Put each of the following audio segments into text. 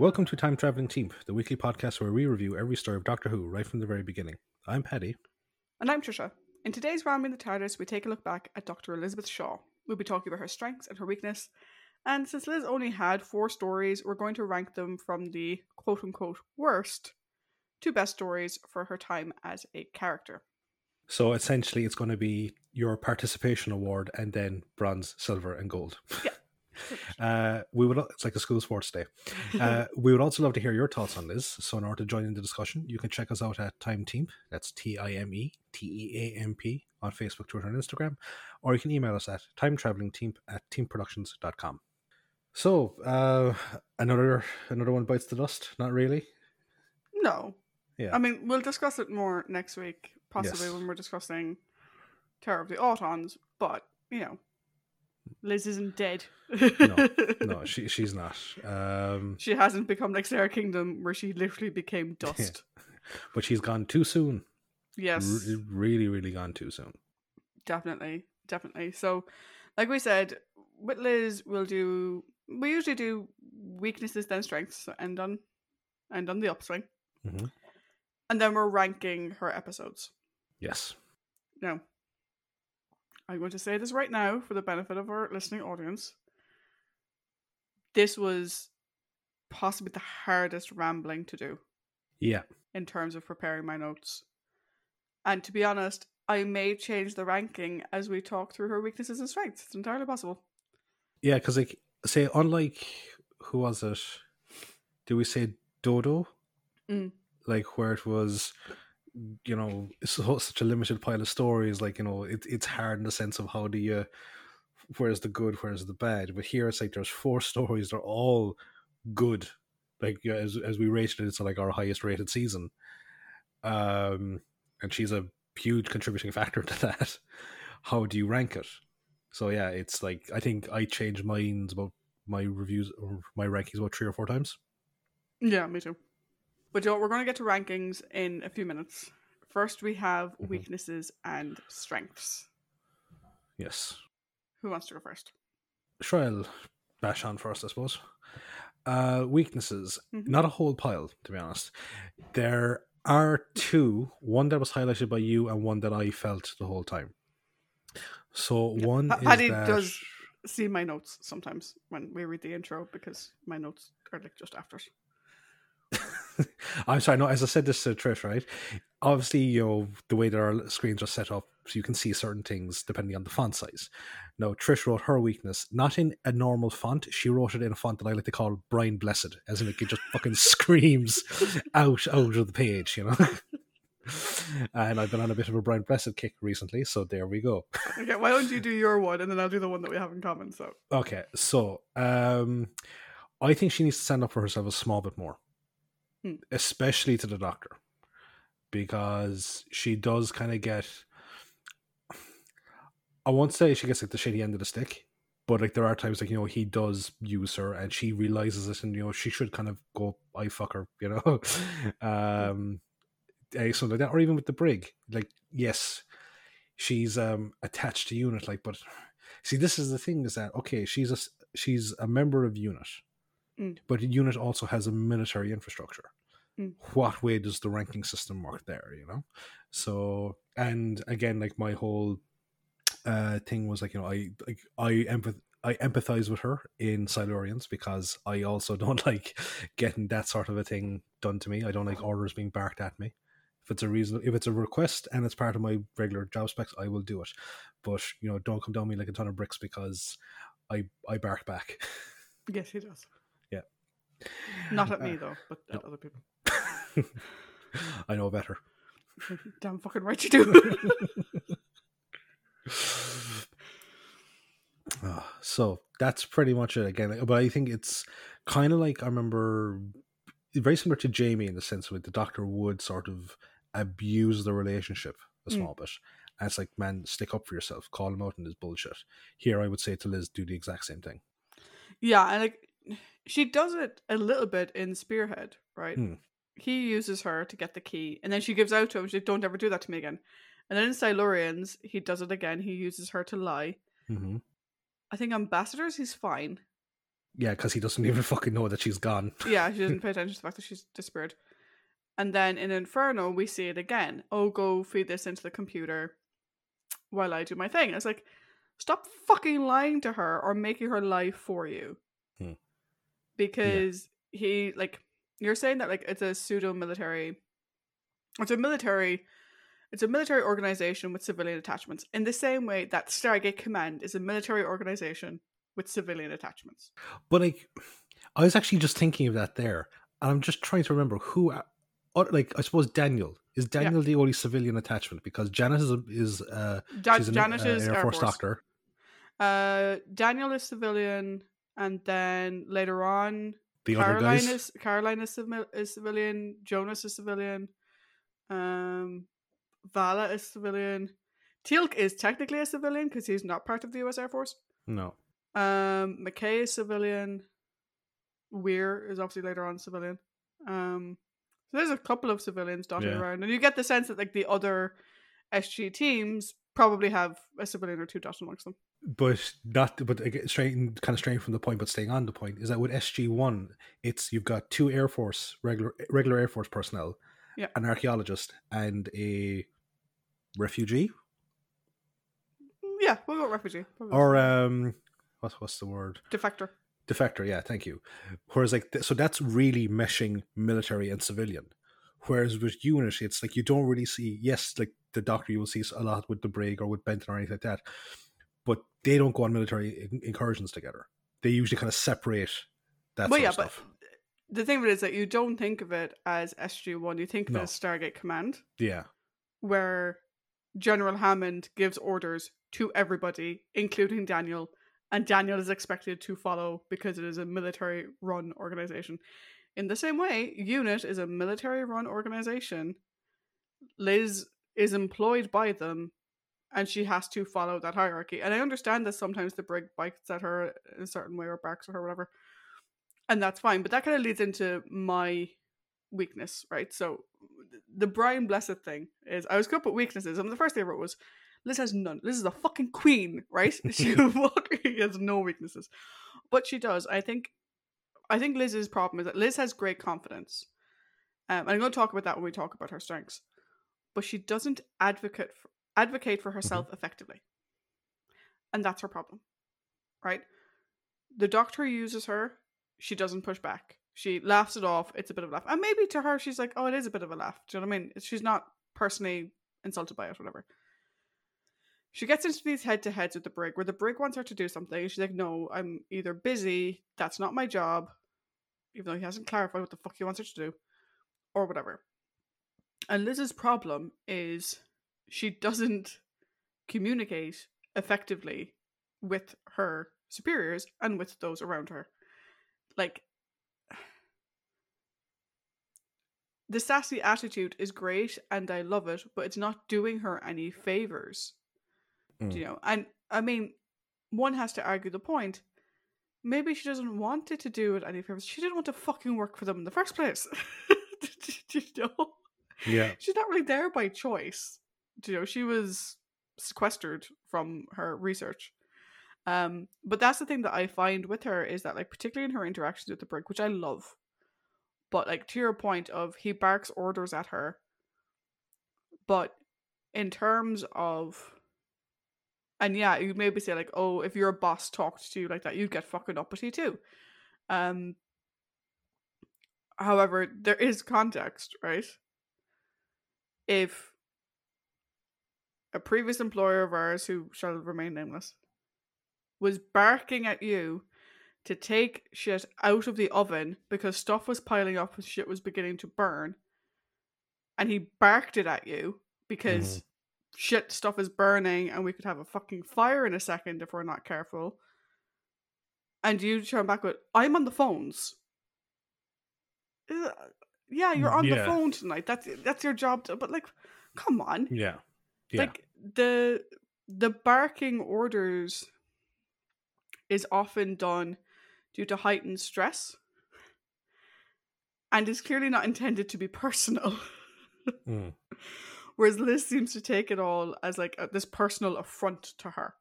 Welcome to Time Traveling Team, the weekly podcast where we review every story of Doctor Who right from the very beginning. I'm Paddy. And I'm Trisha. In today's Rambling the TARDIS, we take a look back at Dr. Elizabeth Shaw. We'll be talking about her strengths and her weakness. And since Liz only had four stories, we're going to rank them from the quote unquote worst to best stories for her time as a character. So essentially, it's going to be your participation award and then bronze, silver, and gold. Yeah. Uh, we would it's like a school sports day. Uh, we would also love to hear your thoughts on this. So in order to join in the discussion, you can check us out at Time Team. That's T I M E T E A M P on Facebook, Twitter, and Instagram, or you can email us at timetravelingteam at teamproductions.com. So uh, another another one bites the dust. Not really. No. Yeah. I mean, we'll discuss it more next week, possibly Yes. when we're discussing Terror of the Autons, but, you know, Liz isn't dead. no, she she's not. Um, She hasn't become like Sara Kingdom, where she literally became dust. but she's gone too soon. Yes, R- really, really gone too soon. definitely, definitely. So, like we said, with Liz, we'll do. We usually do weaknesses then strengths, so end on, end on the upswing, Mhm. and then we're ranking her episodes. Yes. Now, I'm going to say this right now for the benefit of our listening audience. This was possibly the hardest rambling to do. Yeah. in terms of preparing my notes. And to be honest, I may change the ranking as we talk through her weaknesses and strengths. It's entirely possible. Yeah, because like say unlike who was it? Do we say Dodo? Mm. Like where it was, you know, so, such a limited pile of stories. Like you know, it, it's hard in the sense of how do you, where's the good, where's the bad. But here it's like there's four stories. They're all good. Like as as we rated it, it's like our highest rated season. Um, and she's a huge contributing factor to that. How do you rank it? So yeah, it's like I think I changed minds about my reviews or my rankings about three or four times. Yeah, me too. But you know, we're going to get to rankings in a few minutes. First, we have Mhm. weaknesses and strengths. Yes. Who wants to go first? Sure, I'll bash on first, I suppose. Uh, weaknesses, Mhm. not a whole pile, to be honest. There are two, one that was highlighted by you and one that I felt the whole time. So one Pa- is Paddy that does see my notes sometimes when we read the intro because my notes are like just after. I'm sorry, no, as I said this to Trish, right? Obviously, you know, the way that our screens are set up, so you can see certain things depending on the font size. Now, Trish wrote her weakness not in a normal font, she wrote it in a font that I like to call Brian Blessed, as in it just fucking screams out out of the page, you know? and I've been on a bit of a Brian Blessed kick recently, so there we go. Okay, why don't you do your one and then I'll do the one that we have in common? So, Okay, so um I think she needs to stand up for herself a small bit more. Hmm. Especially to the doctor. Because she does kind of get I won't say she gets like the shitty end of the stick, but like there are times like, you know, he does use her and she realizes it and you know, she should kind of go, I fuck her, you know. um eh, something like that. Or even with the brig. Like, yes, she's um attached to unit, like, but see this is the thing is that okay she's a she's a member of unit Mm. but the unit also has a military infrastructure Mm. what way does the ranking system work there you know so and again like my whole uh thing was like you know i like i empath I empathize with her in Silurians because I also don't like getting that sort of a thing done to me. I don't like orders being barked at me. If it's a reason, if it's a request and it's part of my regular job specs, I will do it. But you know, don't come down me like a ton of bricks because I I bark back. yes, he does. Not at me, Uh, though, but at other people. I know better. Damn fucking right you do. Ah, so that's pretty much it again. But I think it's kind of like I remember very similar to Jamie in the sense with the doctor would sort of abuse the relationship a Mm. small bit. And it's like, man, stick up for yourself, call him out on his bullshit. Here, I would say to Liz, do the exact same thing. yeah, and like she does it a little bit in Spearhead, right? Hmm. He uses her to get the key, and then she gives out to him. She "Don't ever do that to me again." And then in Silurians, he does it again. He uses her to lie. hmm I think ambassadors, he's fine. Yeah, because he doesn't even fucking know that she's gone. Yeah, she doesn't pay attention to the fact that she's disappeared. And then in Inferno, we see it again. Oh, go feed this into the computer while I do my thing. It's like, stop fucking lying to her or making her lie for you. Hmm. Because he, like, you're saying that, like, it's a pseudo military, it's a military, it's a military organization with civilian attachments. In the same way that Stargate Command is a military organization with civilian attachments. But like, I was actually just thinking of that there, and I'm just trying to remember who, like, I suppose Daniel is Daniel the only civilian attachment because Janet is a, is uh, Ja- she's an uh, is Air, Air Force, Force. doctor. Uh, Daniel is civilian, and then later on, The Caroline is Caroline is, is civilian. Jonas is civilian. Um, Vala is civilian. Teal'c is technically a civilian because he's not part of the U.S. Air Force. no, Um, McKay is civilian. Weir is obviously later on civilian. Um, so there's a couple of civilians dotted Yeah. around, and you get the sense that like the other SG teams probably have a civilian or two dotted amongst them. But not. But again, straying kind of straight from the point, but staying on the point is that with SG One, it's you've got two Air Force regular regular Air Force personnel, Yeah. an archaeologist, and a refugee Yeah, we'll go refugee. Probably or um, what's what's the word? defector. defector yeah thank you whereas like so that's really meshing military and civilian whereas with unit it's like you don't really see yes like the doctor you will see a lot with the brig or with benton or anything like that they don't go on military incursions together they usually kind of separate that Well, sort yeah, of but the thing it is that you don't think of it as SG One. You think of No. it as Stargate Command, yeah where General Hammond gives orders to everybody, including Daniel, and Daniel is expected to follow because it is a military-run organization. In the same way, UNIT is a military-run organization. Liz is employed by them, and she has to follow that hierarchy. And I understand that sometimes the brig bites at her in a certain way or barks at her, whatever, and that's fine. But that kind of leads into my weakness, right? So the Brian Blessed thing is I was good with weaknesses, and the first thing I wrote was Liz has none. Liz is a fucking queen, right? She has no weaknesses, but she does. I think, I think Liz's problem is that Liz has great confidence, um, and I'm going to talk about that when we talk about her strengths, but she doesn't advocate for, advocate for mm-hmm. herself effectively, and that's her problem, right? The Doctor uses her. She doesn't push back. She laughs it off. It's a bit of a laugh. And maybe to her, she's like, oh, it is a bit of a laugh. Do you know what I mean? She's not personally insulted by it, whatever. She gets into these head to heads with the brig where the brig wants her to do something. She's like, no, I'm either busy, that's not my job, even though he hasn't clarified what the fuck he wants her to do, or whatever. And Liz's problem is she doesn't communicate effectively with her superiors and with those around her. Like, the sassy attitude is great and I love it, but it's not doing her any favors. Mm. You know, and I mean, one has to argue the point. Maybe she doesn't want it to do it any favors. She didn't want to fucking work for them in the first place. you know, yeah she's not really there by choice. You know, she was sequestered from her research. Um, but that's the thing that I find with her is that, like, particularly in her interactions with the brig, which I love, but like to your point of he barks orders at her, but in terms of, and yeah, you maybe say like, oh, if your boss talked to you like that, you'd get fucking uppity too. Um. However, there is context, right? If a previous employer of ours, who shall remain nameless, was barking at you to take shit out of the oven because stuff was piling up and shit was beginning to burn, and he barked it at you because mm-hmm. shit stuff is burning and we could have a fucking fire in a second if we're not careful. And you turn back with, I'm on the phones. Yeah, you're on the phone tonight. That's that's your job. To, but like, come on yeah yeah like the the barking orders is often done due to heightened stress and is clearly not intended to be personal Mm. whereas liz seems to take it all as like a, this personal affront to her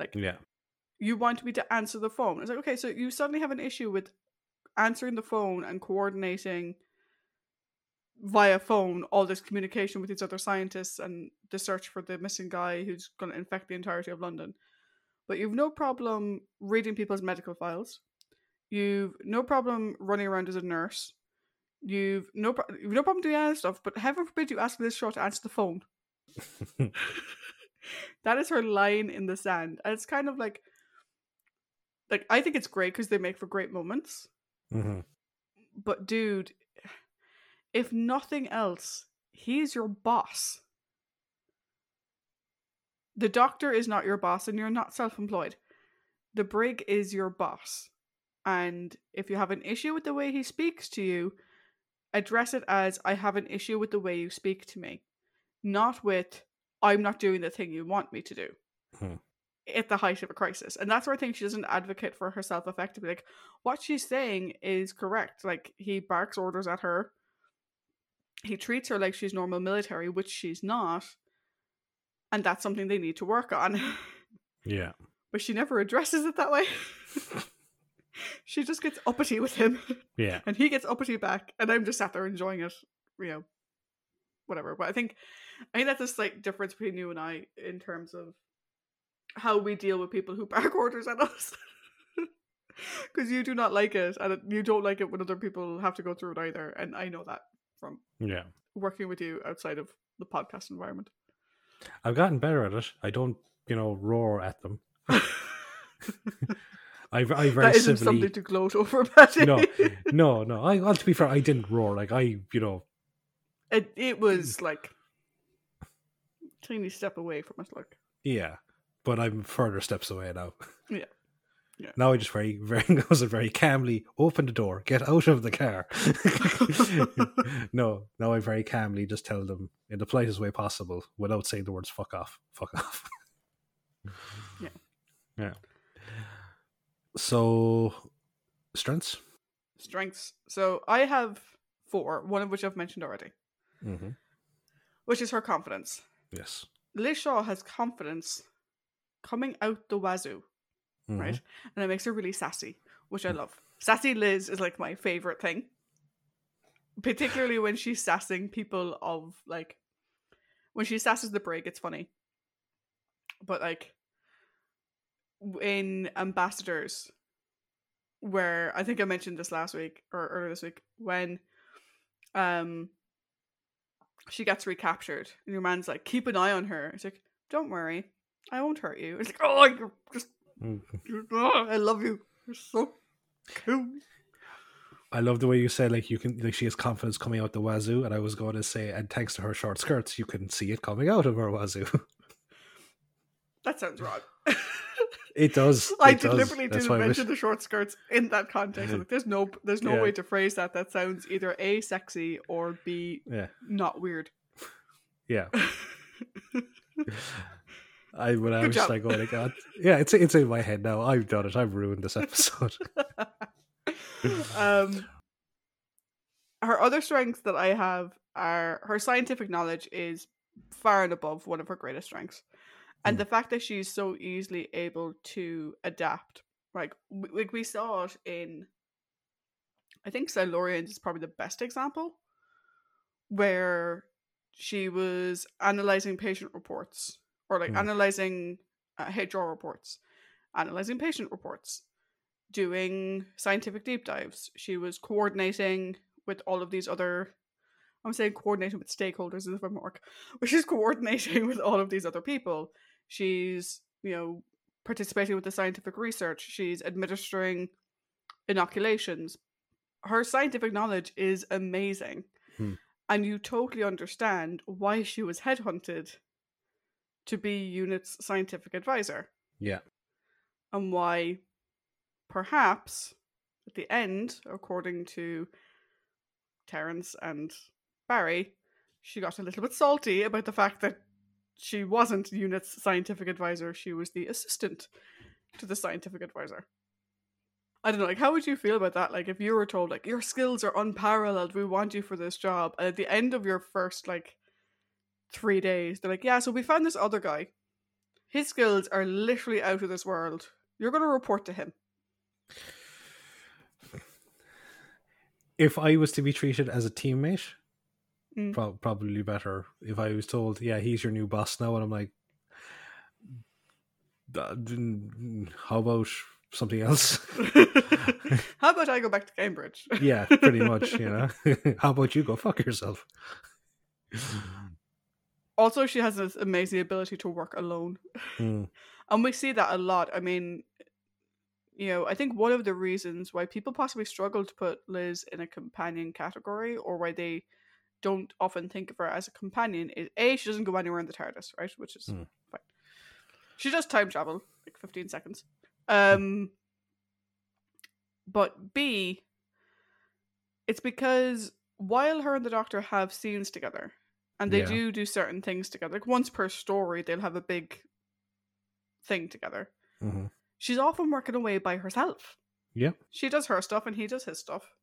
like yeah you want me to answer the phone. It's like, okay, so you suddenly have an issue with answering the phone and coordinating via phone all this communication with these other scientists and the search for the missing guy who's going to infect the entirety of London. But you've no problem reading people's medical files. You've no problem running around as a nurse. You've no pro- you've no problem doing any other stuff. But heaven forbid you ask this short to answer the phone. that is her line in the sand. And it's kind of like, like I think it's great because they make for great moments. hmm But dude, if nothing else, he's your boss. The doctor is not your boss, and you're not self-employed. The brig is your boss, and if you have an issue with the way he speaks to you, address it as "I have an issue with the way you speak to me," not with "I'm not doing the thing you want me to do." Hmm. At the height of a crisis, and that's where I think she doesn't advocate for herself effectively. Like what she's saying is correct. Like he barks orders at her. He treats her like she's normal military, which she's not. And that's something they need to work on. Yeah. but she never addresses it that way. she just gets uppity with him. Yeah. and he gets uppity back, and I'm just sat there enjoying it, you know, whatever. But I think, I think that's a slight difference between you and I in terms of how we deal with people who bark orders at us. Because you do not like it, and you don't like it when other people have to go through it either. And I know that from Yeah. working with you outside of the podcast environment. I've gotten better at it. I don't, you know, roar at them. I, I very that isn't civilly. something to gloat over, Paddy. No, no, no. I, well, to be fair, I didn't roar. Like I, you know, it, it was mm. like tiny step away from it. Like yeah. But I'm further steps away now. Yeah. Yeah. Now I just very, very goes and very calmly open the door, get out of the car. no, now I very calmly just tell them in the politest way possible, without saying the words "fuck off," "fuck off." Yeah. yeah. So, strengths. strengths. So I have four, one of which I've mentioned already, Mm-hmm. which is her confidence. Yes. Liz Shaw has confidence coming out the wazoo, Mhm. right? And it makes her really sassy, which I love. Sassy Liz is like my favorite thing. Particularly when she's sassing people of like when she sasses the break, it's funny. But like in ambassadors where I think I mentioned this last week or earlier this week when um she gets recaptured and your man's like keep an eye on her it's like don't worry I won't hurt you it's like oh you're just oh, I love you. You're so cool I love the way you said like you can like she has confidence coming out the wazoo, and I was going to say, and thanks to her short skirts, you can see it coming out of her wazoo. that sounds wrong. It does. I it deliberately That's didn't mention the short skirts in that context. Like, there's no there's no Yeah. way to phrase that. That sounds either a sexy or b Yeah, not weird. Yeah. I when I Good was job. like, oh my god, yeah, it's it's in my head now. I've done it. I've ruined this episode. um, her other strengths that I have are her scientific knowledge is far and above one of her greatest strengths, and Hmm. the fact that she's so easily able to adapt. Like, like we saw it in, I think Silurians is probably the best example, where she was analyzing patient reports or like Hmm. analyzing uh, HR reports, analyzing patient reports, doing scientific deep dives. She was coordinating with all of these other. I'm saying coordinating with stakeholders as if I'm but she's coordinating with all of these other people. She's you know participating with the scientific research. She's administering inoculations. Her scientific knowledge is amazing. Hmm. And you totally understand why she was headhunted to be UNIT's scientific advisor yeah, and why perhaps at the end, according to Terrance and Barry, she got a little bit salty about the fact that she wasn't UNIT's scientific advisor, she was the assistant to the scientific advisor. I don't know, like how would you feel about that? Like if you were told like your skills are unparalleled, we want you for this job, and at the end of your first like three days, they're like, Yeah, so we found this other guy. His skills are literally out of this world. You're going to report to him. If I was to be treated as a teammate, Mm. prob- probably better. If I was told, "Yeah, he's your new boss now," and I'm like, "Uh, mm, "How about something else?" How about I go back to Cambridge? yeah, pretty much. You know. How about you go fuck yourself? Also, she has this amazing ability to work alone. Mm, And we see that a lot. I mean, you know, I think one of the reasons why people possibly struggle to put Liz in a companion category or why they don't often think of her as a companion is A, she doesn't go anywhere in the TARDIS, right? Which is Hmm. fine. She does time travel, like 15 seconds. Um, but B, it's because while her and the Doctor have scenes together, and they Yeah. do do certain things together, like once per story, they'll have a big thing together. mhm. She's often working away by herself. Yeah. She does her stuff and he does his stuff.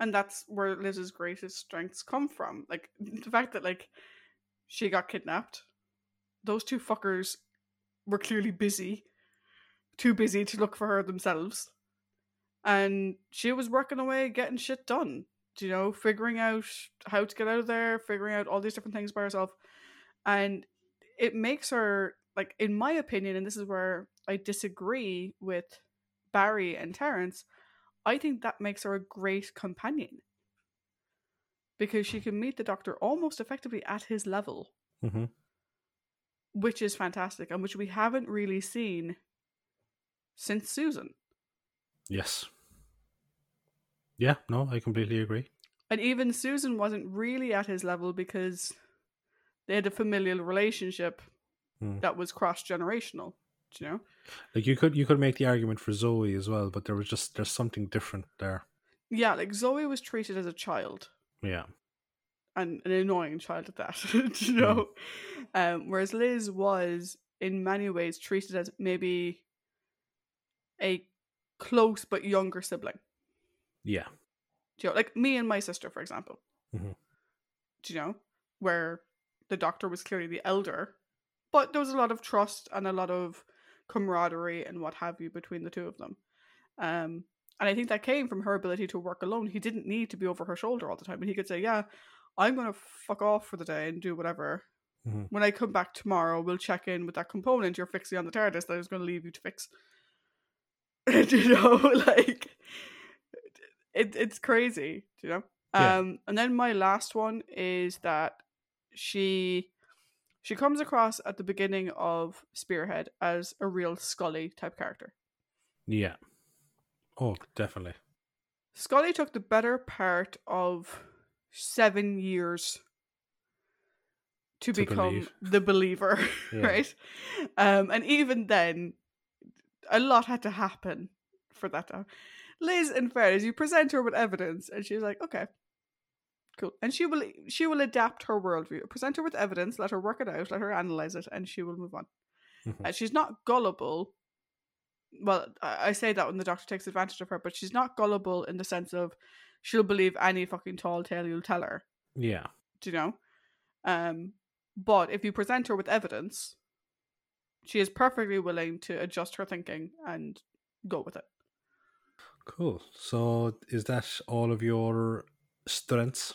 And that's where Liz's greatest strengths come from. Like the fact that like she got kidnapped. Those two fuckers were clearly busy. Too busy to look for her themselves. And she was working away getting shit done. You know, figuring out how to get out of there, figuring out all these different things by herself. And it makes her like in my opinion, and this is where I disagree with Barry and Terrance, I think that makes her a great companion. Because she can meet the doctor almost effectively at his level, Mhm. which is fantastic, and which we haven't really seen since Susan. Yes. Yeah. No, I completely agree. And even Susan wasn't really at his level because they had a familial relationship Hmm. that was cross generational. Do You know? Like you could you could make the argument for Zoe as well, but there was just there's something different there. Yeah, like Zoe was treated as a child. Yeah. and an annoying child at that, you know. Um, whereas Liz was, in many ways, treated as maybe a close but younger sibling. Yeah. Do you know, like me and my sister, for example. Mhm. Do you know where the doctor was clearly the elder, but there was a lot of trust and a lot of camaraderie and what have you between the two of them. Um, and I think that came from her ability to work alone. He didn't need to be over her shoulder all the time, and he could say, "Yeah, I'm gonna fuck off for the day and do whatever. Mhm. When I come back tomorrow, we'll check in with that component you're fixing on the TARDIS that I was gonna leave you to fix." Do you know, like it, it's crazy. You know. Yeah. Um, and then my last one is that she she comes across at the beginning of Spearhead as a real Scully type character. Yeah. Oh, definitely. Scully took the better part of seven years to, To become believe. the believer, Yeah. right? Um, and even then, a lot had to happen for that to Liz, in fairness, you present her with evidence, and she's like, "Okay, cool," and she will she will adapt her worldview. Present her with evidence, let her work it out, let her analyze it, and she will move on. Mhm. Uh, she's not gullible. Well, I I say that when the doctor takes advantage of her, but she's not gullible in the sense of she'll believe any fucking tall tale you'll tell her. Yeah. Do you know? Um, but if you present her with evidence, she is perfectly willing to adjust her thinking and go with it. Cool. So is that all of your strengths?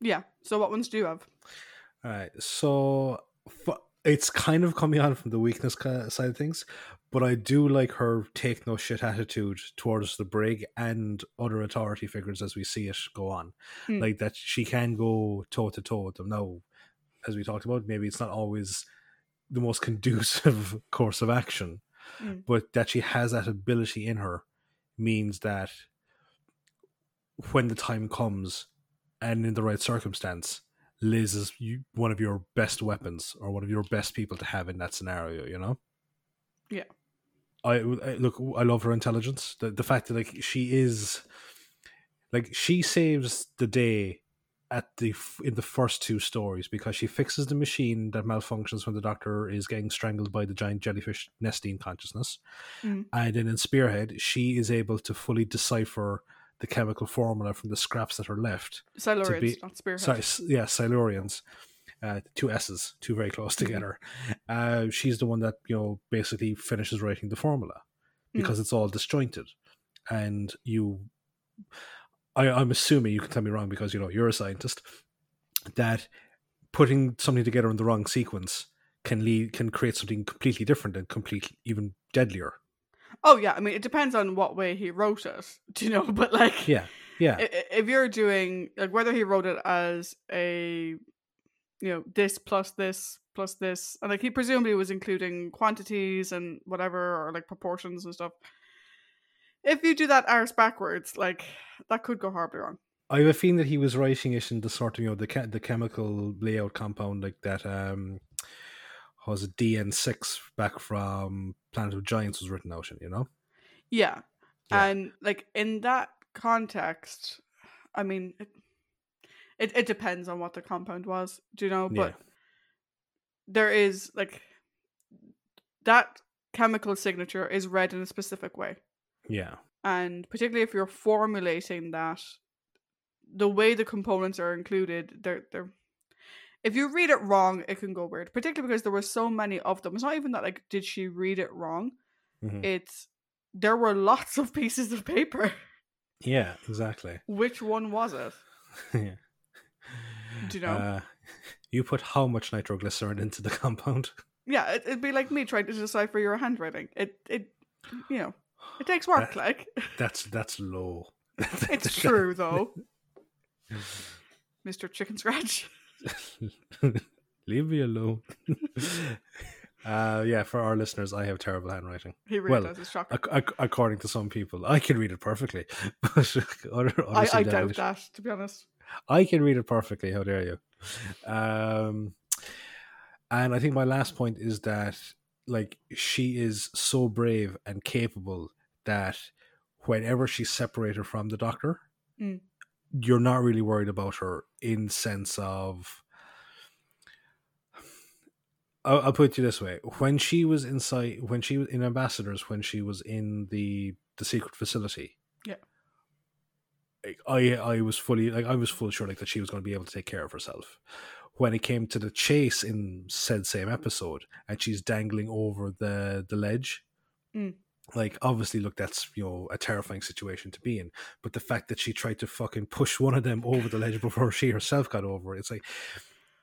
Yeah. So what ones do you have? All right. So f- it's kind of coming on from the weakness side of things, but I do like her take no shit attitude towards the brig and other authority figures as we see it go on. Hmm. Like that she can go toe to toe with them. Now, as we talked about, maybe it's not always the most conducive course of action, Hmm. but that she has that ability in her means that when the time comes and in the right circumstance, Liz is one of your best weapons or one of your best people to have in that scenario. You know. Yeah. I, I look. I love her intelligence. The the fact that like she is, like she saves the day at the in the first two stories because she fixes the machine that malfunctions when the doctor is getting strangled by the giant jellyfish nesting consciousness, Mhm. and then in Spearhead she is able to fully decipher the chemical formula from the scraps that are left Silurians, be- not Spearhead. sorry, yeah, Silurians. Uh, two S's, two very close Mhm. together. Uh, she's the one that you know basically finishes writing the formula. because it's all disjointed, and you. I, I'm assuming you can tell me wrong because you know you're a scientist. That putting something together in the wrong sequence can lead can create something completely different and completely even deadlier. Oh yeah, I mean it depends on what way he wrote it, do you know? But like, Yeah, yeah, if you're doing like whether he wrote it as a, you know, this plus this plus this, and like he presumably was including quantities and whatever or like proportions and stuff. If you do that arse backwards, like that could go horribly wrong. I have a feeling that he was writing it in the sort of you know the the chemical layout compound like that. Um, was it DN six back from Planet of Giants was written out in you know. Yeah. Yeah. And like in that context, I mean, it, it it depends on what the compound was, do you know? But Yeah. there is like that chemical signature is read in a specific way, Yeah, and particularly if you're formulating that, the way the components are included, they're they're. If you read it wrong, it can go weird. Particularly because there were so many of them. It's not even that like did she read it wrong. Mhm. It's there were lots of pieces of paper. yeah, exactly. Which one was it? yeah. Do you know? Uh, you put how much nitroglycerin into the compound? yeah, it'd be like me trying to decipher your handwriting. It, it, you know, it takes work. That- like That's that's low. it's true though, Mister Chicken Scratch. Leave me alone. uh, yeah, for our listeners, I have terrible handwriting. He really Well, does. It's shocking. Ac- ac- according to some people, I can read it perfectly. But other, I, I doubt that, to be honest. I can read it perfectly. How dare you? Um, and I think my last point is that like she is so brave and capable that whenever she's separated from the doctor, Mm. you're not really worried about her in sense of. I'll, I'll put it you this way: when she was inside, when she was in ambassadors, when she was in the the secret facility, Yeah. I I was fully like I was full sure like that she was going to be able to take care of herself. When it came to the chase in said same episode, and she's dangling over the the ledge, Mm. Like obviously, look, that's you know a terrifying situation to be in. But the fact that she tried to fucking push one of them over the ledge before she herself got over, it, it's like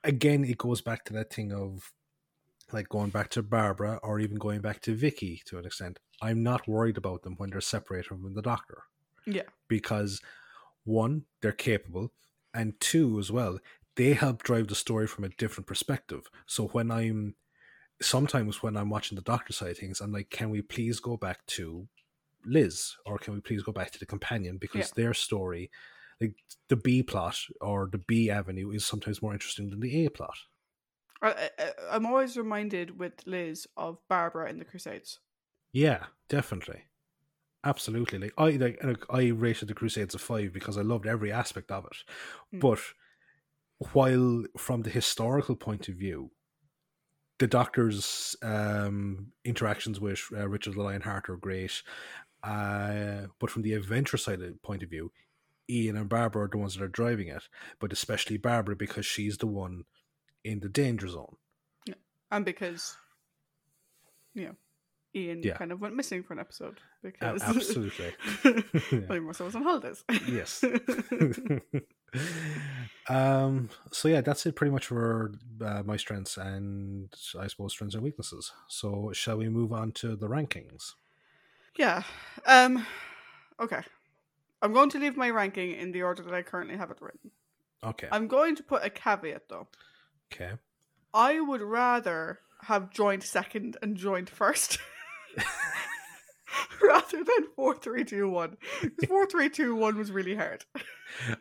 again, it goes back to that thing of like going back to Barbara or even going back to Vicky to an extent. I'm not worried about them when they're separated from the doctor Yeah, because one, they're capable, and two, as well, they help drive the story from a different perspective. So when I'm sometimes when I'm watching the doctor side of things, I'm like, can we please go back to Liz or can we please go back to the companion because Yeah. their story, like the B plot or the B avenue, is sometimes more interesting than the A plot. I, I'm always reminded with Liz of Barbara in the Crusades. Yeah, definitely. Absolutely. Like I like like, I rated the Crusades a five because I loved every aspect of it. Mm. But while from the historical point of view, the Doctor's um, interactions with uh, Richard the Lionheart are great. Uh, but from the adventure side of point of view, Ian and Barbara are the ones that are driving it. But especially Barbara because she's the one in the danger zone. And because, you know, Ian Yeah. kind of went missing for an episode. Because absolutely. well, he must have was on holidays. yes. um. So yeah, that's it pretty much for uh, my strengths and I suppose strengths and weaknesses. So shall we move on to the rankings? yeah. Um. Okay. I'm going to leave my ranking in the order that I currently have it written. Okay. I'm going to put a caveat though. Okay. I would rather have joined second and joined first. rather than four three two one. Four three two one was really hard.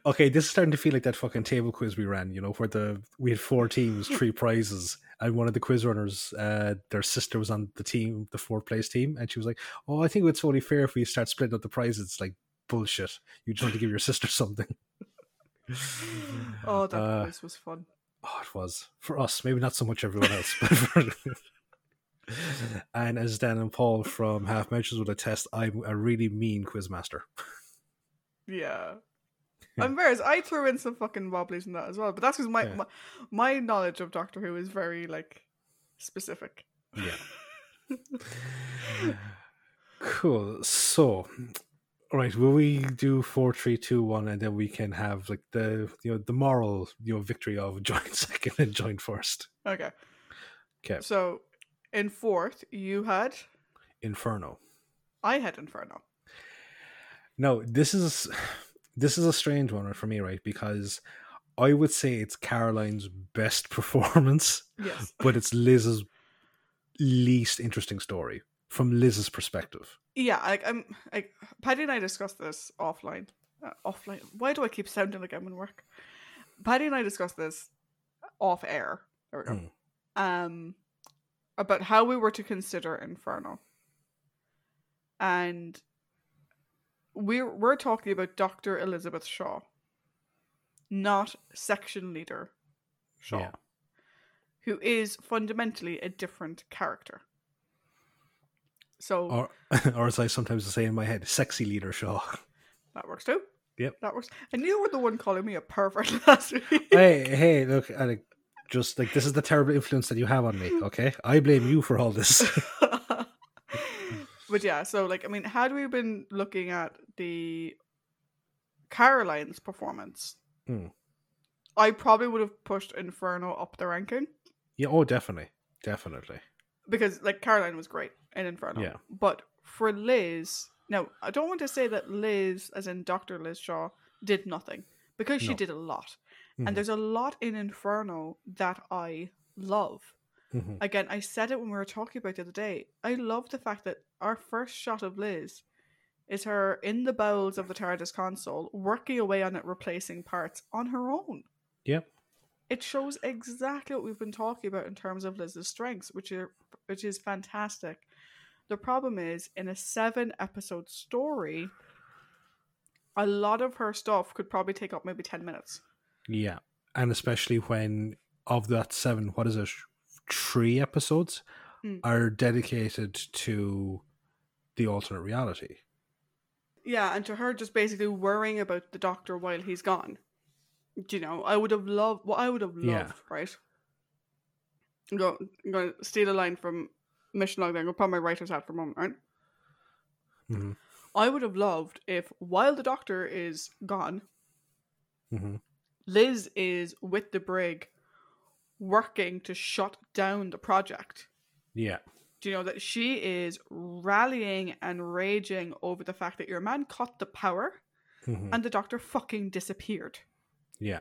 Okay. This is starting to feel like that fucking table quiz we ran. You know, where the we had four teams, three prizes, and one of the quiz runners, uh, their sister was on the team, the fourth place team, and she was like, "Oh, I think it's only fair if we start splitting up the prizes." It's like bullshit. You just want to give your sister something. Oh, that Uh, quiz was fun. Oh, it was for us. Maybe not so much everyone else, but for. And as Dan and Paul from Half Measures would attest, I'm a really mean quizmaster. Yeah. I'm very. I threw in some fucking wobblies in that as well, but that's because my, Yeah. my my knowledge of Doctor Who is very like specific. Yeah. Cool. So, all right, will we do four, three, two, one, and then we can have like the you know the moral you know victory of joint second and joint first. Okay. Okay. So, in fourth, you had. Inferno. I had Inferno. No, this is this is a strange one for me, right? Because I would say it's Caroline's best performance, Yes. but it's Liz's least interesting story from Liz's perspective. Yeah, like I'm like Paddy and I discussed this offline. Uh, offline. Why do I keep sounding like I'm in work? Paddy and I discussed this off air. There we go. Hmm. Um, about how we were to consider Inferno, and we're we're talking about Doctor Elizabeth Shaw, not section leader Shaw, Yeah. who is fundamentally a different character. So Or, or as I sometimes say in my head, sexy leader Shaw. That works too. Yep. That works. And you were the one calling me a pervert last week. hey, hey, look, Alec, just like this is the terrible influence that you have on me. Okay, I blame you for all this. but yeah, so like I mean, had we been looking at the Caroline's performance, Hmm. I probably would have pushed Inferno up the ranking yeah, oh, definitely, definitely. because like Caroline was great in Inferno. Yeah. But for Liz, now I don't want to say that Liz, as in Doctor Liz Shaw, did nothing because she No. did a lot. Mhm, And there's a lot in Inferno that I love. mhm. Again, I said it when we were talking about it the other day. I love the fact that our first shot of Liz is her in the bowels of the TARDIS console, working away on it, replacing parts on her own. Yep. It shows exactly what we've been talking about in terms of Liz's strengths, which are which is fantastic. The problem is in a seven episode story, a lot of her stuff could probably take up maybe ten minutes. Yeah, and especially when of that seven, what is it? Three episodes Mm. are dedicated to the alternate reality. Yeah, and to her just basically worrying about the doctor while he's gone. Do you know, I would have loved what I would have loved, Yeah. right? I'm go, I'm going to steal a line from Mission Log. Then I'm going to put my writer's hat for a moment, right? hmm I would have loved if while the doctor is gone, hmm Liz is with the brig, working to shut down the project. Yeah, Do you know that she is rallying and raging over the fact that your man caught the power hmm and the doctor fucking disappeared? yeah,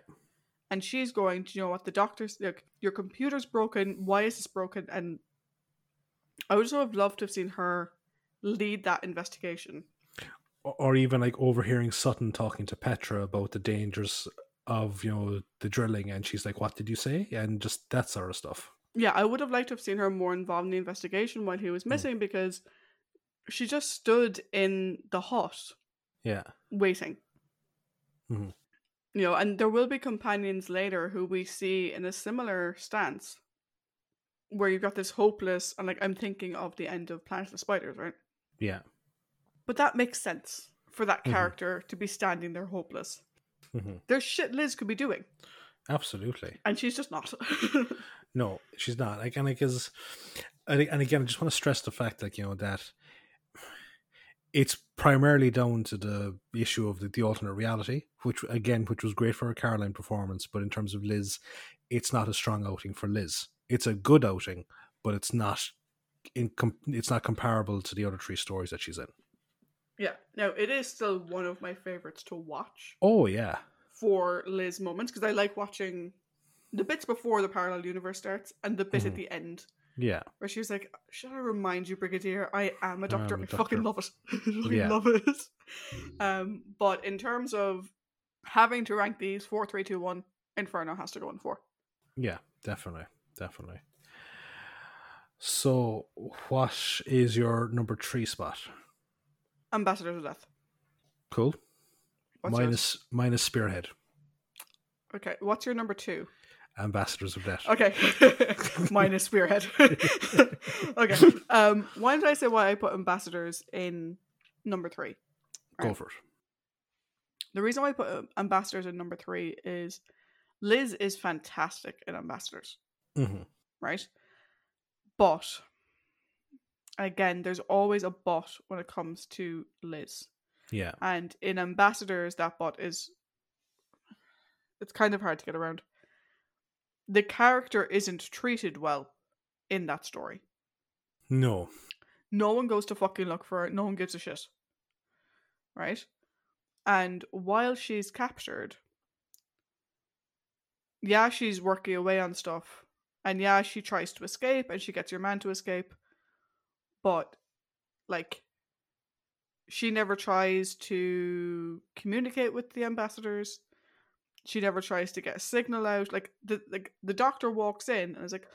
and she's going to you know what? The doctor's like your computer's broken why is this broken and i would also have loved to have seen her lead that investigation. Or or even like overhearing Sutton talking to Petra about the dangers of you know the drilling, and she's like, "What did you say?" and just that sort of stuff. yeah i would have liked to have seen her more involved in the investigation while he was missing because she just stood in the hut Yeah, waiting Mhm. you know and there will be companions later who we see in a similar stance where you've got this hopeless and like i'm thinking of the end of planet of the spiders right yeah, But that makes sense for that Mhm. character to be standing there hopeless. Hmm There's shit Liz could be doing, absolutely. and she's just not. No, she's not. Like, and like, is, and again, I just want to stress the fact, that you know, that it's primarily down to the issue of the, the alternate reality, which again, which was great for her Caroline performance, but in terms of Liz, it's not a strong outing for Liz. It's a good outing, but it's not in com- it's not comparable to the other three stories that she's in. Yeah, no, it is still one of my favorites to watch Oh yeah, for Liz moments because I like watching the bits before the parallel universe starts and the bit at Mhm. the end yeah, where she was like, "Should I remind you, Brigadier? I am a doctor. I fucking love it. I fucking Yeah. love it." Um, but in terms of having to rank these four, three, two, one, Inferno has to go in four. yeah, definitely, definitely. So, what is your number three spot? Ambassadors of Death. Cool. What's minus minus spearhead Okay, what's your number two? ambassadors of death Okay, minus spearhead. okay, um, why did I say why I put ambassadors in number three? go Right. for it The reason why I put uh, ambassadors in number three is Liz is fantastic in ambassadors, hmm right? But again, there's always a bot when it comes to Liz. Yeah. And in Ambassadors, that bot is. It's kind of hard to get around. The character isn't treated well in that story. No. No one goes to fucking look for it. No one gives a shit. Right? And while she's captured, yeah, she's working away on stuff. And yeah, she tries to escape and she gets your man to escape. But, like, she never tries to communicate with the ambassadors. She never tries to get a signal out. Like, the, like, the doctor walks in and is like,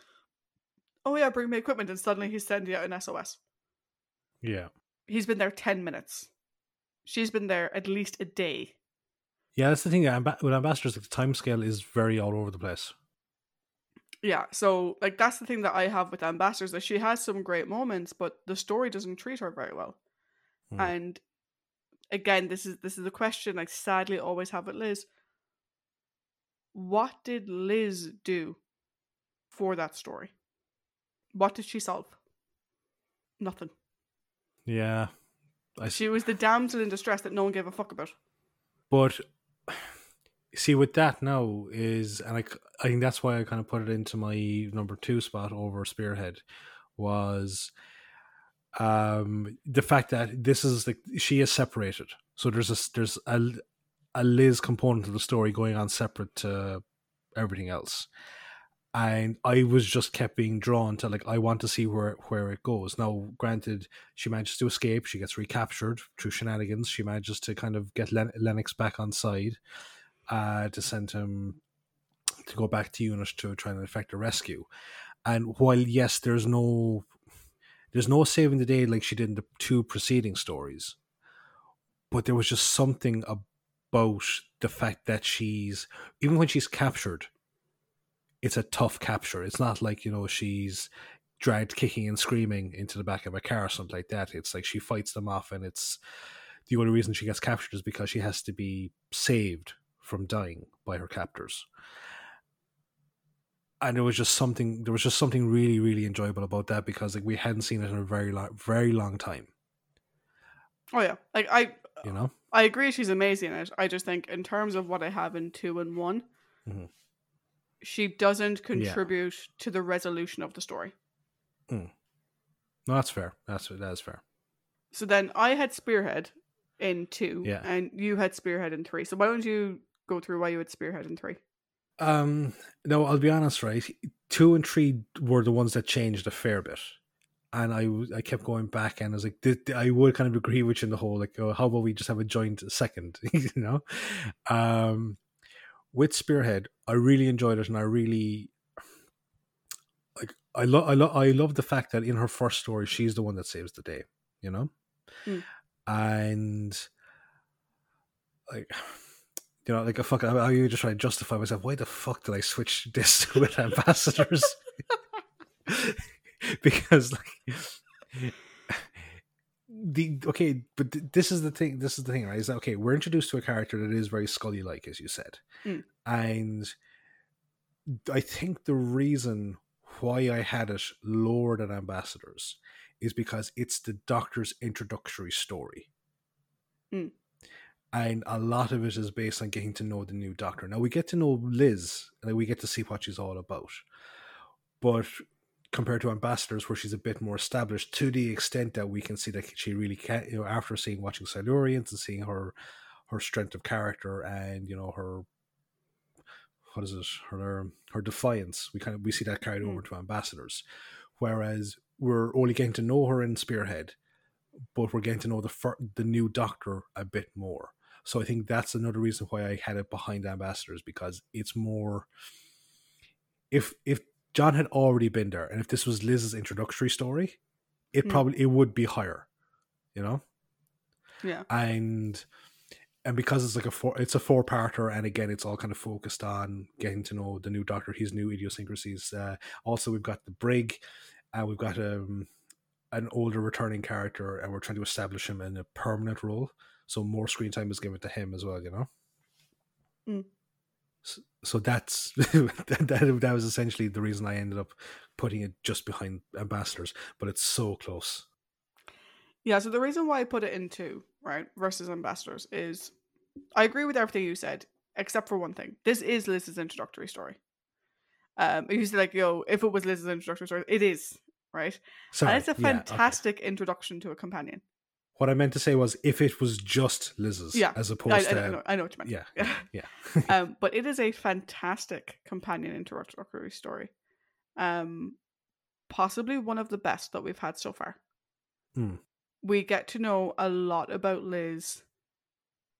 oh yeah, bring me equipment. And suddenly he's sending out an SOS. Yeah. He's been there 10 minutes. She's been there at least a day. Yeah, that's the thing. With ambassadors, like, the time scale is very all over the place. Yeah, so like that's the thing that I have with ambassadors that she has some great moments, but the story doesn't treat her very well. Hmm. And again, this is this is a question I sadly always have with Liz. What did Liz do for that story? What did she solve? Nothing. Yeah. I, She was the damsel in distress that no one gave a fuck about. But see, with that now is, and I, I think that's why I kind of put it into my number two spot over Spearhead, was um the fact that this is like she is separated. So there's a there's a a Liz component of the story going on separate to everything else. And I was just kept being drawn to like I want to see where where it goes. Now, granted, she manages to escape. She gets recaptured through shenanigans. She manages to kind of get Len- Lennox back on side uh, to send him to go back to UNIT to try and effect a rescue. And while yes, there's no there's no saving the day like she did in the two preceding stories, but there was just something about the fact that she's even when she's captured, it's a tough capture. It's not like you know she's dragged kicking and screaming into the back of a car or something like that. It's like she fights them off, and it's the only reason she gets captured is because she has to be saved from dying by her captors. And there was just something there was just something really, really enjoyable about that because like we hadn't seen it in a very long very long time. Oh yeah, like I You know? I agree she's amazing in it. I just think in terms of what I have in two and one, Mhm. she doesn't contribute to the resolution of the story. No, that's fair. That's that's fair. So then I had Spearhead in two, Yeah. and you had Spearhead in three. So why don't you go through why you would Spearhead in three? Um, no, I'll be honest, right? Two and three were the ones that changed a fair bit, and I, I kept going back, and I was like, I would kind of agree with you in the whole like, oh, how about we just have a joint second, you know? Um, with Spearhead, I really enjoyed it, and I really like. I love, I love, I love the fact that in her first story, she's the one that saves the day, you know, Mm. and like you know, like a fuck, I, you just trying to justify myself. Why the fuck did I switch this with ambassadors? because like the okay, but th- this is the thing. This is the thing, right? Is that okay? We're introduced to a character that is very Scully like, as you said, Mm. and I think the reason why I had it lower than ambassadors is because it's the Doctor's introductory story Mm. And a lot of it is based on getting to know the new doctor. Now we get to know Liz, and we get to see what she's all about. But compared to Ambassadors, where she's a bit more established, to the extent that we can see that she really can, you know, after seeing watching Silurians and seeing her her strength of character and you know her what is it her her defiance, we kind of we see that carried Mm. over to Ambassadors, whereas we're only getting to know her in Spearhead but we're getting to know the fir- the new Doctor a bit more. So I think that's another reason why I had it behind Ambassadors because it's more. If if Jon had already been there, and if this was Liz's introductory story, it Hmm. probably it would be higher, you know. Yeah. And and because it's like a four, it's a four parter, and again, it's all kind of focused on getting to know the new Doctor, his new idiosyncrasies. Uh, also, we've got the Brig, and we've got um an older returning character and we're trying to establish him in a permanent role so more screen time is given to him as well you know Mm. so, so that's that, that, that was essentially the reason i ended up putting it just behind ambassadors but it's so close Yeah, so the reason why I put it in two, right, versus ambassadors is I agree with everything you said, except for one thing. This is Liz's introductory story. Um, you said like, yo, if it was Liz's introductory story, it is, right? Sorry, and it's a yeah, okay. fantastic introduction to a companion. What I meant to say was if it was just Liz's, Yeah, as opposed I, to I know, I know what you meant. yeah, Yeah. yeah, um, but it is a fantastic companion introductory story. Um, possibly one of the best that we've had so far. Hmm. We get to know a lot about Liz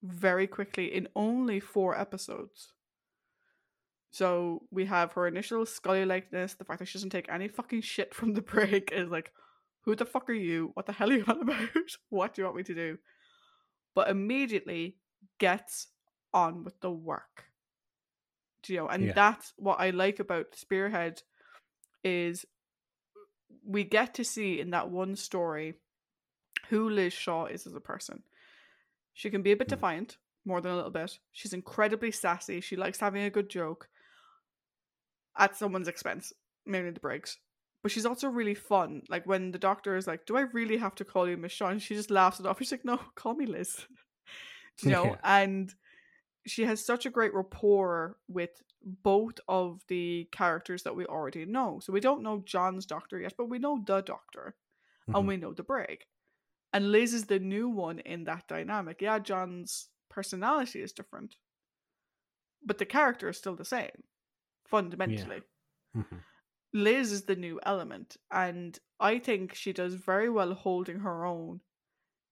very quickly in only four episodes. So we have her initial Scully likeness, the fact that she doesn't take any fucking shit from the Brig is like, who the fuck are you? What the hell are you on about? what do you want me to do? But immediately gets on with the work. Do you know, and Yeah. that's what I like about Spearhead is we get to see in that one story who Liz Shaw is as a person. She can be a bit Hmm. defiant, more than a little bit. She's incredibly sassy. She likes having a good joke at someone's expense, mainly the Brig's. But she's also really fun. Like when the doctor is like, "Do I really have to call you Miss Shaw?" And she just laughs it off. She's like, "No, call me Liz." you know, Yeah. and she has such a great rapport with both of the characters that we already know. So we don't know Jon's doctor yet, but we know the doctor Mhm. and we know the Brig. And Liz is the new one in that dynamic. Yeah, Jon's personality is different, but the character is still the same, fundamentally. Mhm. Liz is the new element, and I think she does very well holding her own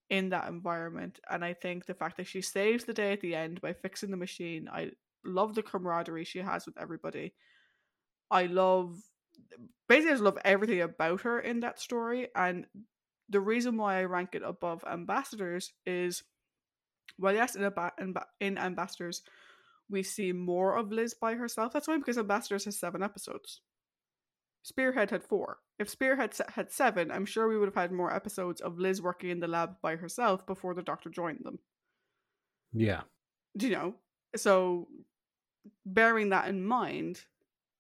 in that environment. And I think the fact that she saves the day at the end by fixing the machine, I love the camaraderie she has with everybody. I love basically I just love everything about her in that story. And the reason why I rank it above ambassadors is well, yes, in, in ambassadors, we see more of Liz by herself. That's why because ambassadors has seven episodes. Spearhead had four. If Spearhead had seven, I'm sure we would have had more episodes of Liz working in the lab by herself before the doctor joined them. yeah, Do you know? So, bearing that in mind,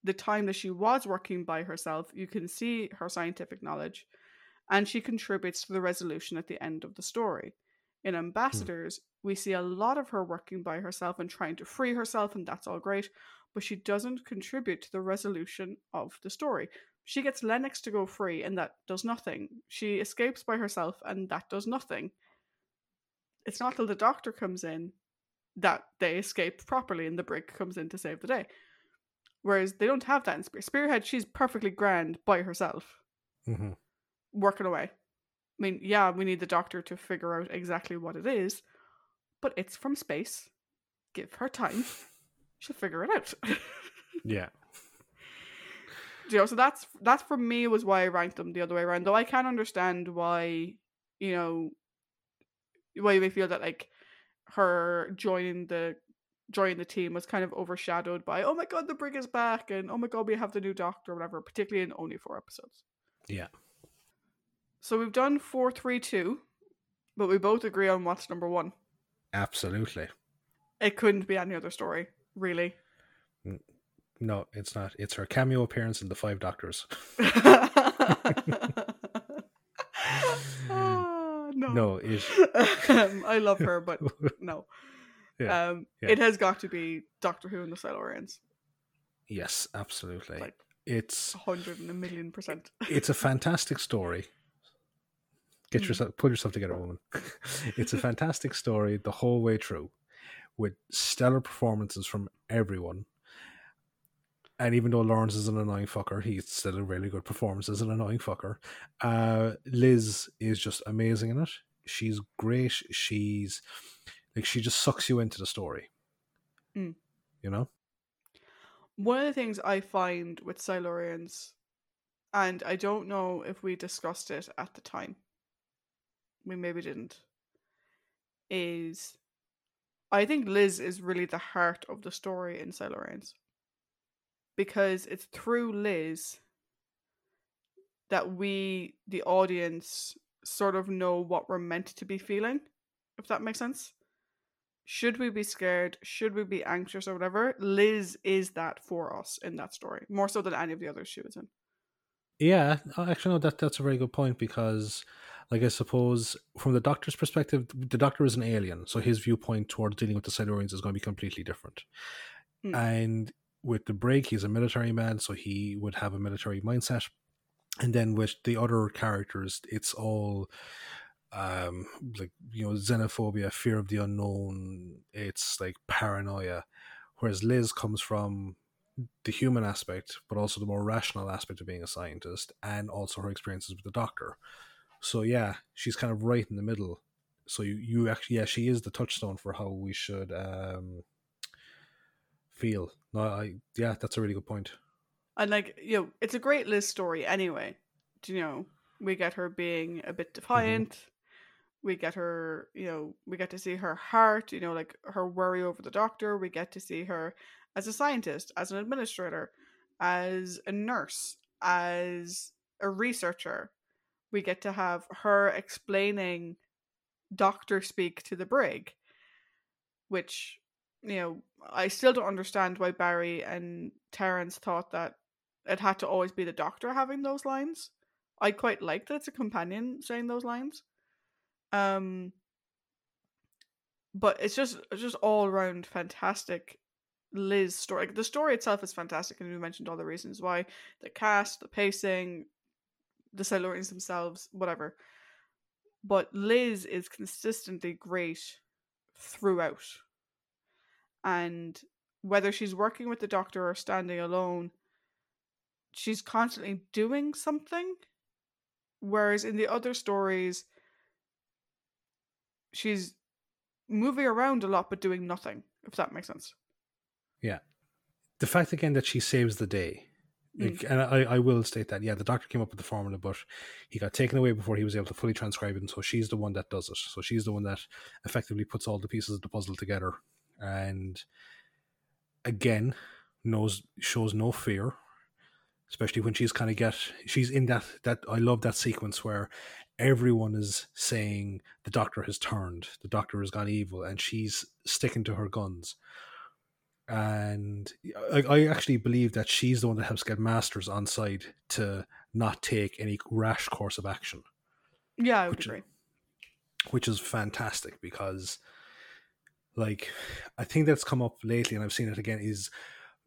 the time that she was working by herself, you can see her scientific knowledge, and she contributes to the resolution at the end of the story. In hmm. Ambassadors, we see a lot of her working by herself and trying to free herself, and that's all great, but she doesn't contribute to the resolution of the story. She gets Lennox to go free, and that does nothing. She escapes by herself, and that does nothing. It's not till the doctor comes in that they escape properly and the brig comes in to save the day. Whereas they don't have that in Spear- Spearhead. She's perfectly grand by herself, mm-hmm. working away. I mean, yeah, we need the doctor to figure out exactly what it is, but it's from space. Give her time; she'll figure it out. yeah, you know, so that's that's for me was why I ranked them the other way around. Though I can understand why, you know, why you may feel that like her joining the joining the team was kind of overshadowed by oh my god the brig is back and oh my god we have the new doctor or whatever particularly in only four episodes yeah. so we've done four three two but we both agree on what's number one Absolutely. it couldn't be any other story really No, it's not. It's her cameo appearance in the Five Doctors. Ah, no No, it. um, I love her, but no. Yeah, um, yeah. It has got to be Doctor Who and the Silurians. yes, absolutely. Like- it's A hundred and a million percent. it's a fantastic story. Get Mm. yourself, pull yourself together, woman. it's a fantastic story the whole way through, with stellar performances from everyone. And even though Lawrence is an annoying fucker, he's still a really good performance as an annoying fucker. Uh, Liz is just amazing in it. She's great. She's like she just sucks you into the story. Mm. You know? One of the things I find with Silurians, and I don't know if we discussed it at the time, we maybe didn't, is I think Liz is really the heart of the story in Silurians. Because it's through Liz that we, the audience, sort of know what we're meant to be feeling, if that makes sense. Should we be scared? Should we be anxious or whatever? Liz is that for us in that story, more so than any of the others she was in. Yeah, actually, no. That that's a very good point because like I suppose from the Doctor's perspective, the Doctor is an alien, so his viewpoint towards dealing with the Silurians is going to be completely different. Mm. And with the Brig, he's a military man, so he would have a military mindset. And then with the other characters, it's all um like you know xenophobia fear of the unknown it's like paranoia whereas liz comes from the human aspect but also the more rational aspect of being a scientist and also her experiences with the doctor so yeah she's kind of right in the middle so you, you actually yeah she is the touchstone for how we should um feel no i yeah that's a really good point. And like, you know, it's a great Liz story anyway. Do You know, we get her being a bit defiant. We get her, you know, we get to see her heart, you know, like her worry over the doctor. We get to see her as a scientist, as an administrator, as a nurse, as a researcher. We get to have her explaining doctor speak to the brig, which, you know, I still don't understand why Barry and Terrance thought that it had to always be the doctor having those lines. I quite like that it's a companion saying those lines. Um but it's just it's just all around fantastic Liz story. The story itself is fantastic, and we mentioned all the reasons why the cast, the pacing, the Silurians themselves, whatever. But Liz is consistently great throughout. And whether she's working with the doctor or standing alone, she's constantly doing something. Whereas in the other stories, she's moving around a lot but doing nothing, if that makes sense. Yeah. The fact again that she saves the day like, mm. and I, I will state that yeah the doctor came up with the formula but he got taken away before he was able to fully transcribe it and so she's the one that does it. So she's the one that effectively puts all the pieces of the puzzle together and again knows shows no fear especially when she's kind of get she's in that that i love that sequence where everyone is saying the doctor has turned the doctor has gone evil and she's sticking to her guns and I, I actually believe that she's the one that helps get masters on side to not take any rash course of action. Yeah, I would Which- agree. which is fantastic because like i think that's come up lately and i've seen it again is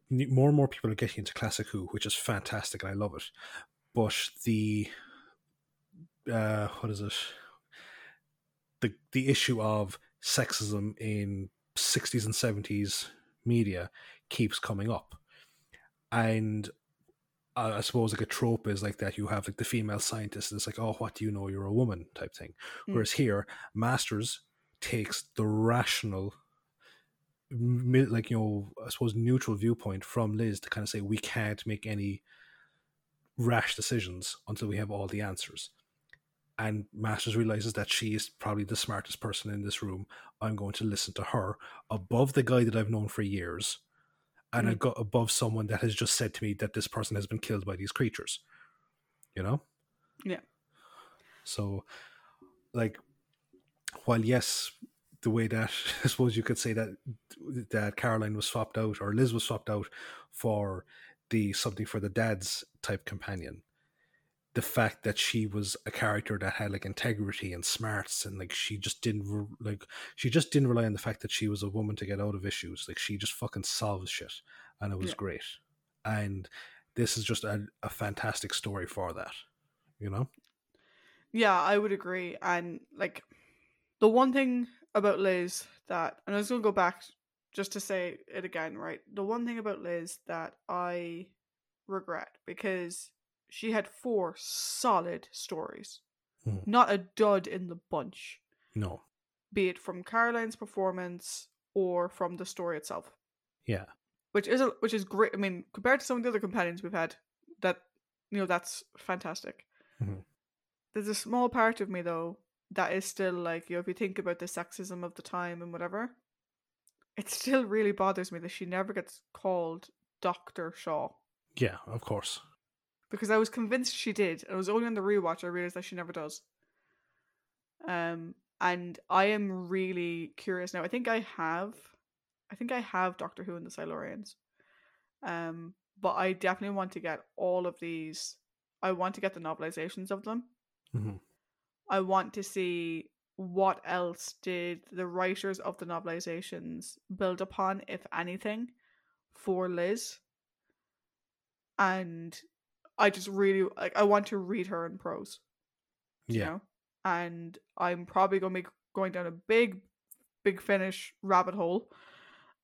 more and more people are getting into classic who which is fantastic and i love it. But the uh what is it? The the issue of sexism in 60s and 70s media keeps coming up. And I suppose like a trope is like that you have like the female scientist and it's like oh what do you know? You're a woman type thing. Mm. whereas here masters takes the rational like you know I suppose neutral viewpoint from Liz to kind of say we can't make any rash decisions until we have all the answers and Masters realizes that she is probably the smartest person in this room. I'm going to listen to her above the guy that I've known for years, and I Mm. got above someone that has just said to me that this person has been killed by these creatures. You know? Yeah. So, like, while yes, the way that I suppose you could say that that Caroline was swapped out or Liz was swapped out for the something for the dads type companion the fact that she was a character that had like integrity and smarts and like she just didn't re- like she just didn't rely on the fact that she was a woman to get out of issues like she just fucking solved shit and it was Yeah. great and this is just a, a fantastic story for that you know Yeah, I would agree. And like the one thing about Liz that and I was gonna go back just to say it again, right? The one thing about Liz that I regret because she had four solid stories. Mhm. Not a dud in the bunch. no Be it from Caroline's performance or from the story itself. yeah Which is a, which is great. I mean, compared to some of the other companions we've had, that you know, that's fantastic. Mhm. There's a small part of me though that is still like, you know, if you think about the sexism of the time and whatever, it still really bothers me that she never gets called Dr. Shaw. yeah of course Because I was convinced she did. and It was only on the rewatch I realized that she never does. Um and I am really curious now. I think I have I think I have Doctor Who and the Silurians. Um but I definitely want to get all of these I want to get the novelizations of them. hmm I want to see what else did the writers of the novelizations build upon, if anything, for Liz. And I just really like I want to read her in prose. You Yeah. know? And I'm probably gonna be going down a big, big finish rabbit hole.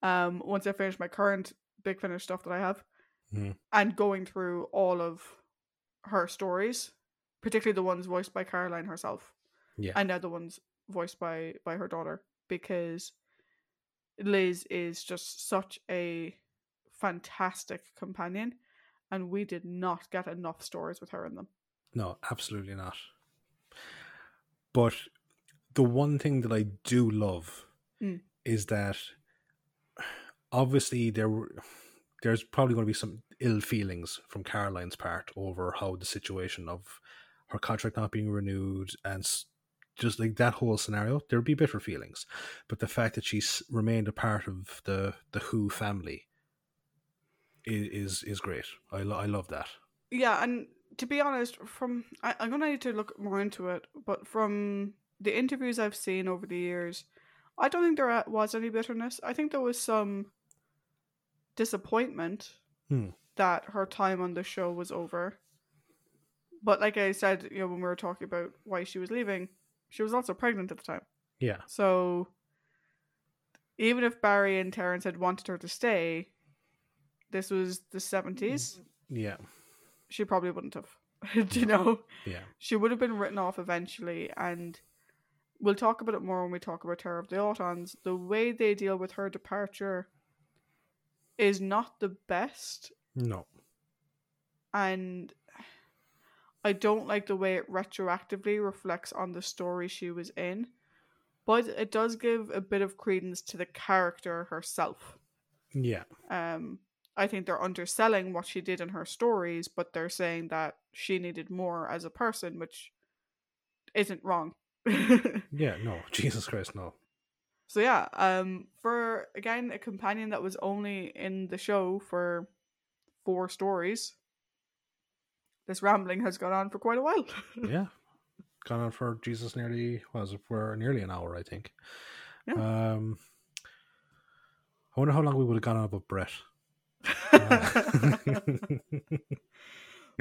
Um once I finish my current big finish stuff that I have. Mhm. And going through all of her stories, particularly the ones voiced by Caroline herself Yeah. and now the ones voiced by by her daughter because Liz is just such a fantastic companion and we did not get enough stories with her in them. No, absolutely not. But the one thing that I do love Mm. is that obviously there were there's probably going to be some ill feelings from Caroline's part over how the situation of her contract not being renewed and just like that whole scenario there'll be bitter feelings but the fact that she's remained a part of the the who family is is great i, lo- I love that Yeah, and to be honest, from I, I'm gonna need to look more into it, but from the interviews I've seen over the years, I don't think there was any bitterness. I think there was some disappointment Hmm. that her time on the show was over. But like I said, you know, when we were talking about why she was leaving, she was also pregnant at the time. yeah So even if Barry and Terrence had wanted her to stay, this was the seventies. yeah She probably wouldn't have. Do you know? yeah She would have been written off eventually, and we'll talk about it more when we talk about Terror of the Autons. The way they deal with her departure is not the best, no and I don't like the way it retroactively reflects on the story she was in. But it does give a bit of credence to the character herself. yeah Um, I think they're underselling what she did in her stories, but they're saying that she needed more as a person, which isn't wrong. Yeah, no, Jesus Christ, no. so yeah, um, for again a companion that was only in the show for four stories, this rambling has gone on for quite a while. Yeah, gone on for Jesus nearly was it for nearly an hour, I think. Yeah. Um, I wonder how long we would have gone on about Brett. Uh,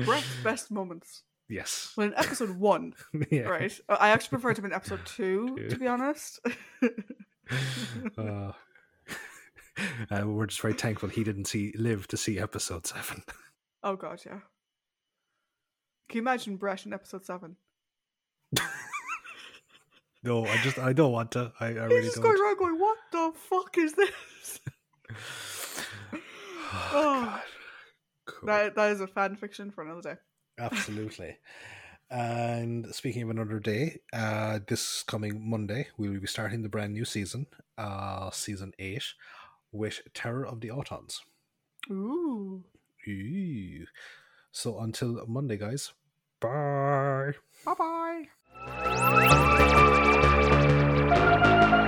Brett's best moments. yes. Well, in episode one, yeah. right? uh, I actually prefer it to be in episode two, Two. to be honest. Uh, uh, we're just very thankful he didn't see live to see episode seven. oh god, yeah. Can you imagine Brett in episode seven? No, I just I don't want to. I, I He's really just don't. going around going, "What the fuck is this?" Oh. Cool. that that is a fan fiction for another day. Absolutely. And speaking of another day, uh, this coming Monday, we will be starting the brand new season, uh, season eight, with Terror of the Autons. Ooh. Ooh. So until Monday, guys. Bye. Bye bye.